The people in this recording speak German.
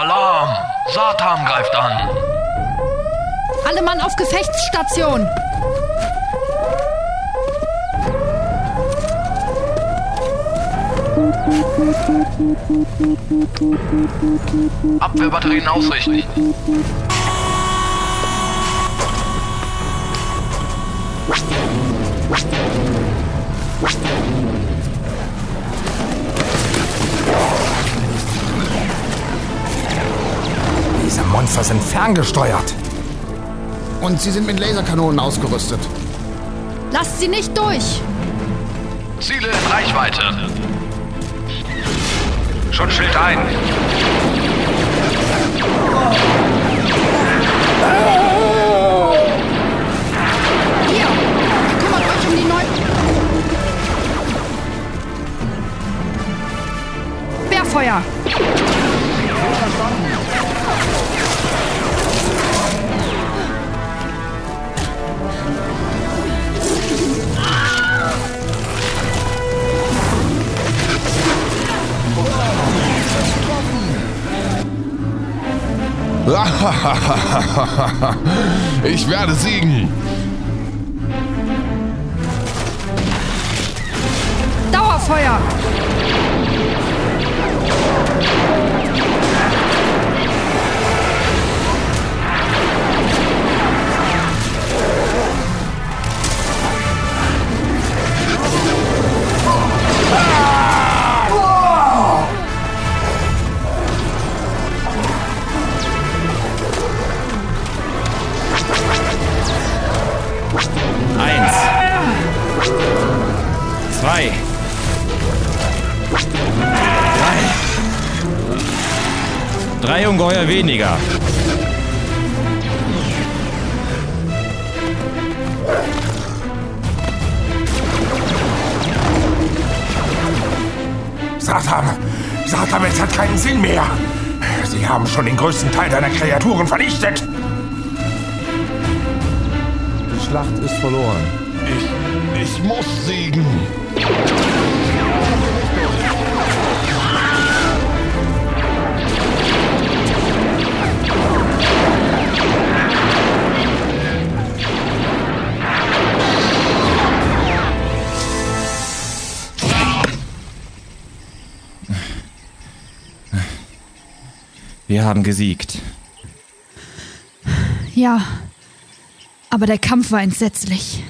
Alarm! Satan greift an! Alle Mann auf Gefechtsstation! Abwehrbatterien ausrichten. Monster sind ferngesteuert. Und sie sind mit Laserkanonen ausgerüstet. Lasst sie nicht durch! Ziele in Reichweite. Schutzschild ein. Ihr! Kümmert euch um die neuen... Querfeuer! Ich werde siegen. Dauerfeuer! Zwei. Drei. Drei Ungeheuer weniger. Satan, Satan, es hat keinen Sinn mehr. Sie haben schon den größten Teil deiner Kreaturen vernichtet. Die Schlacht ist verloren. Ich, ich muss siegen. Wir haben gesiegt. Ja. Aber der Kampf war entsetzlich.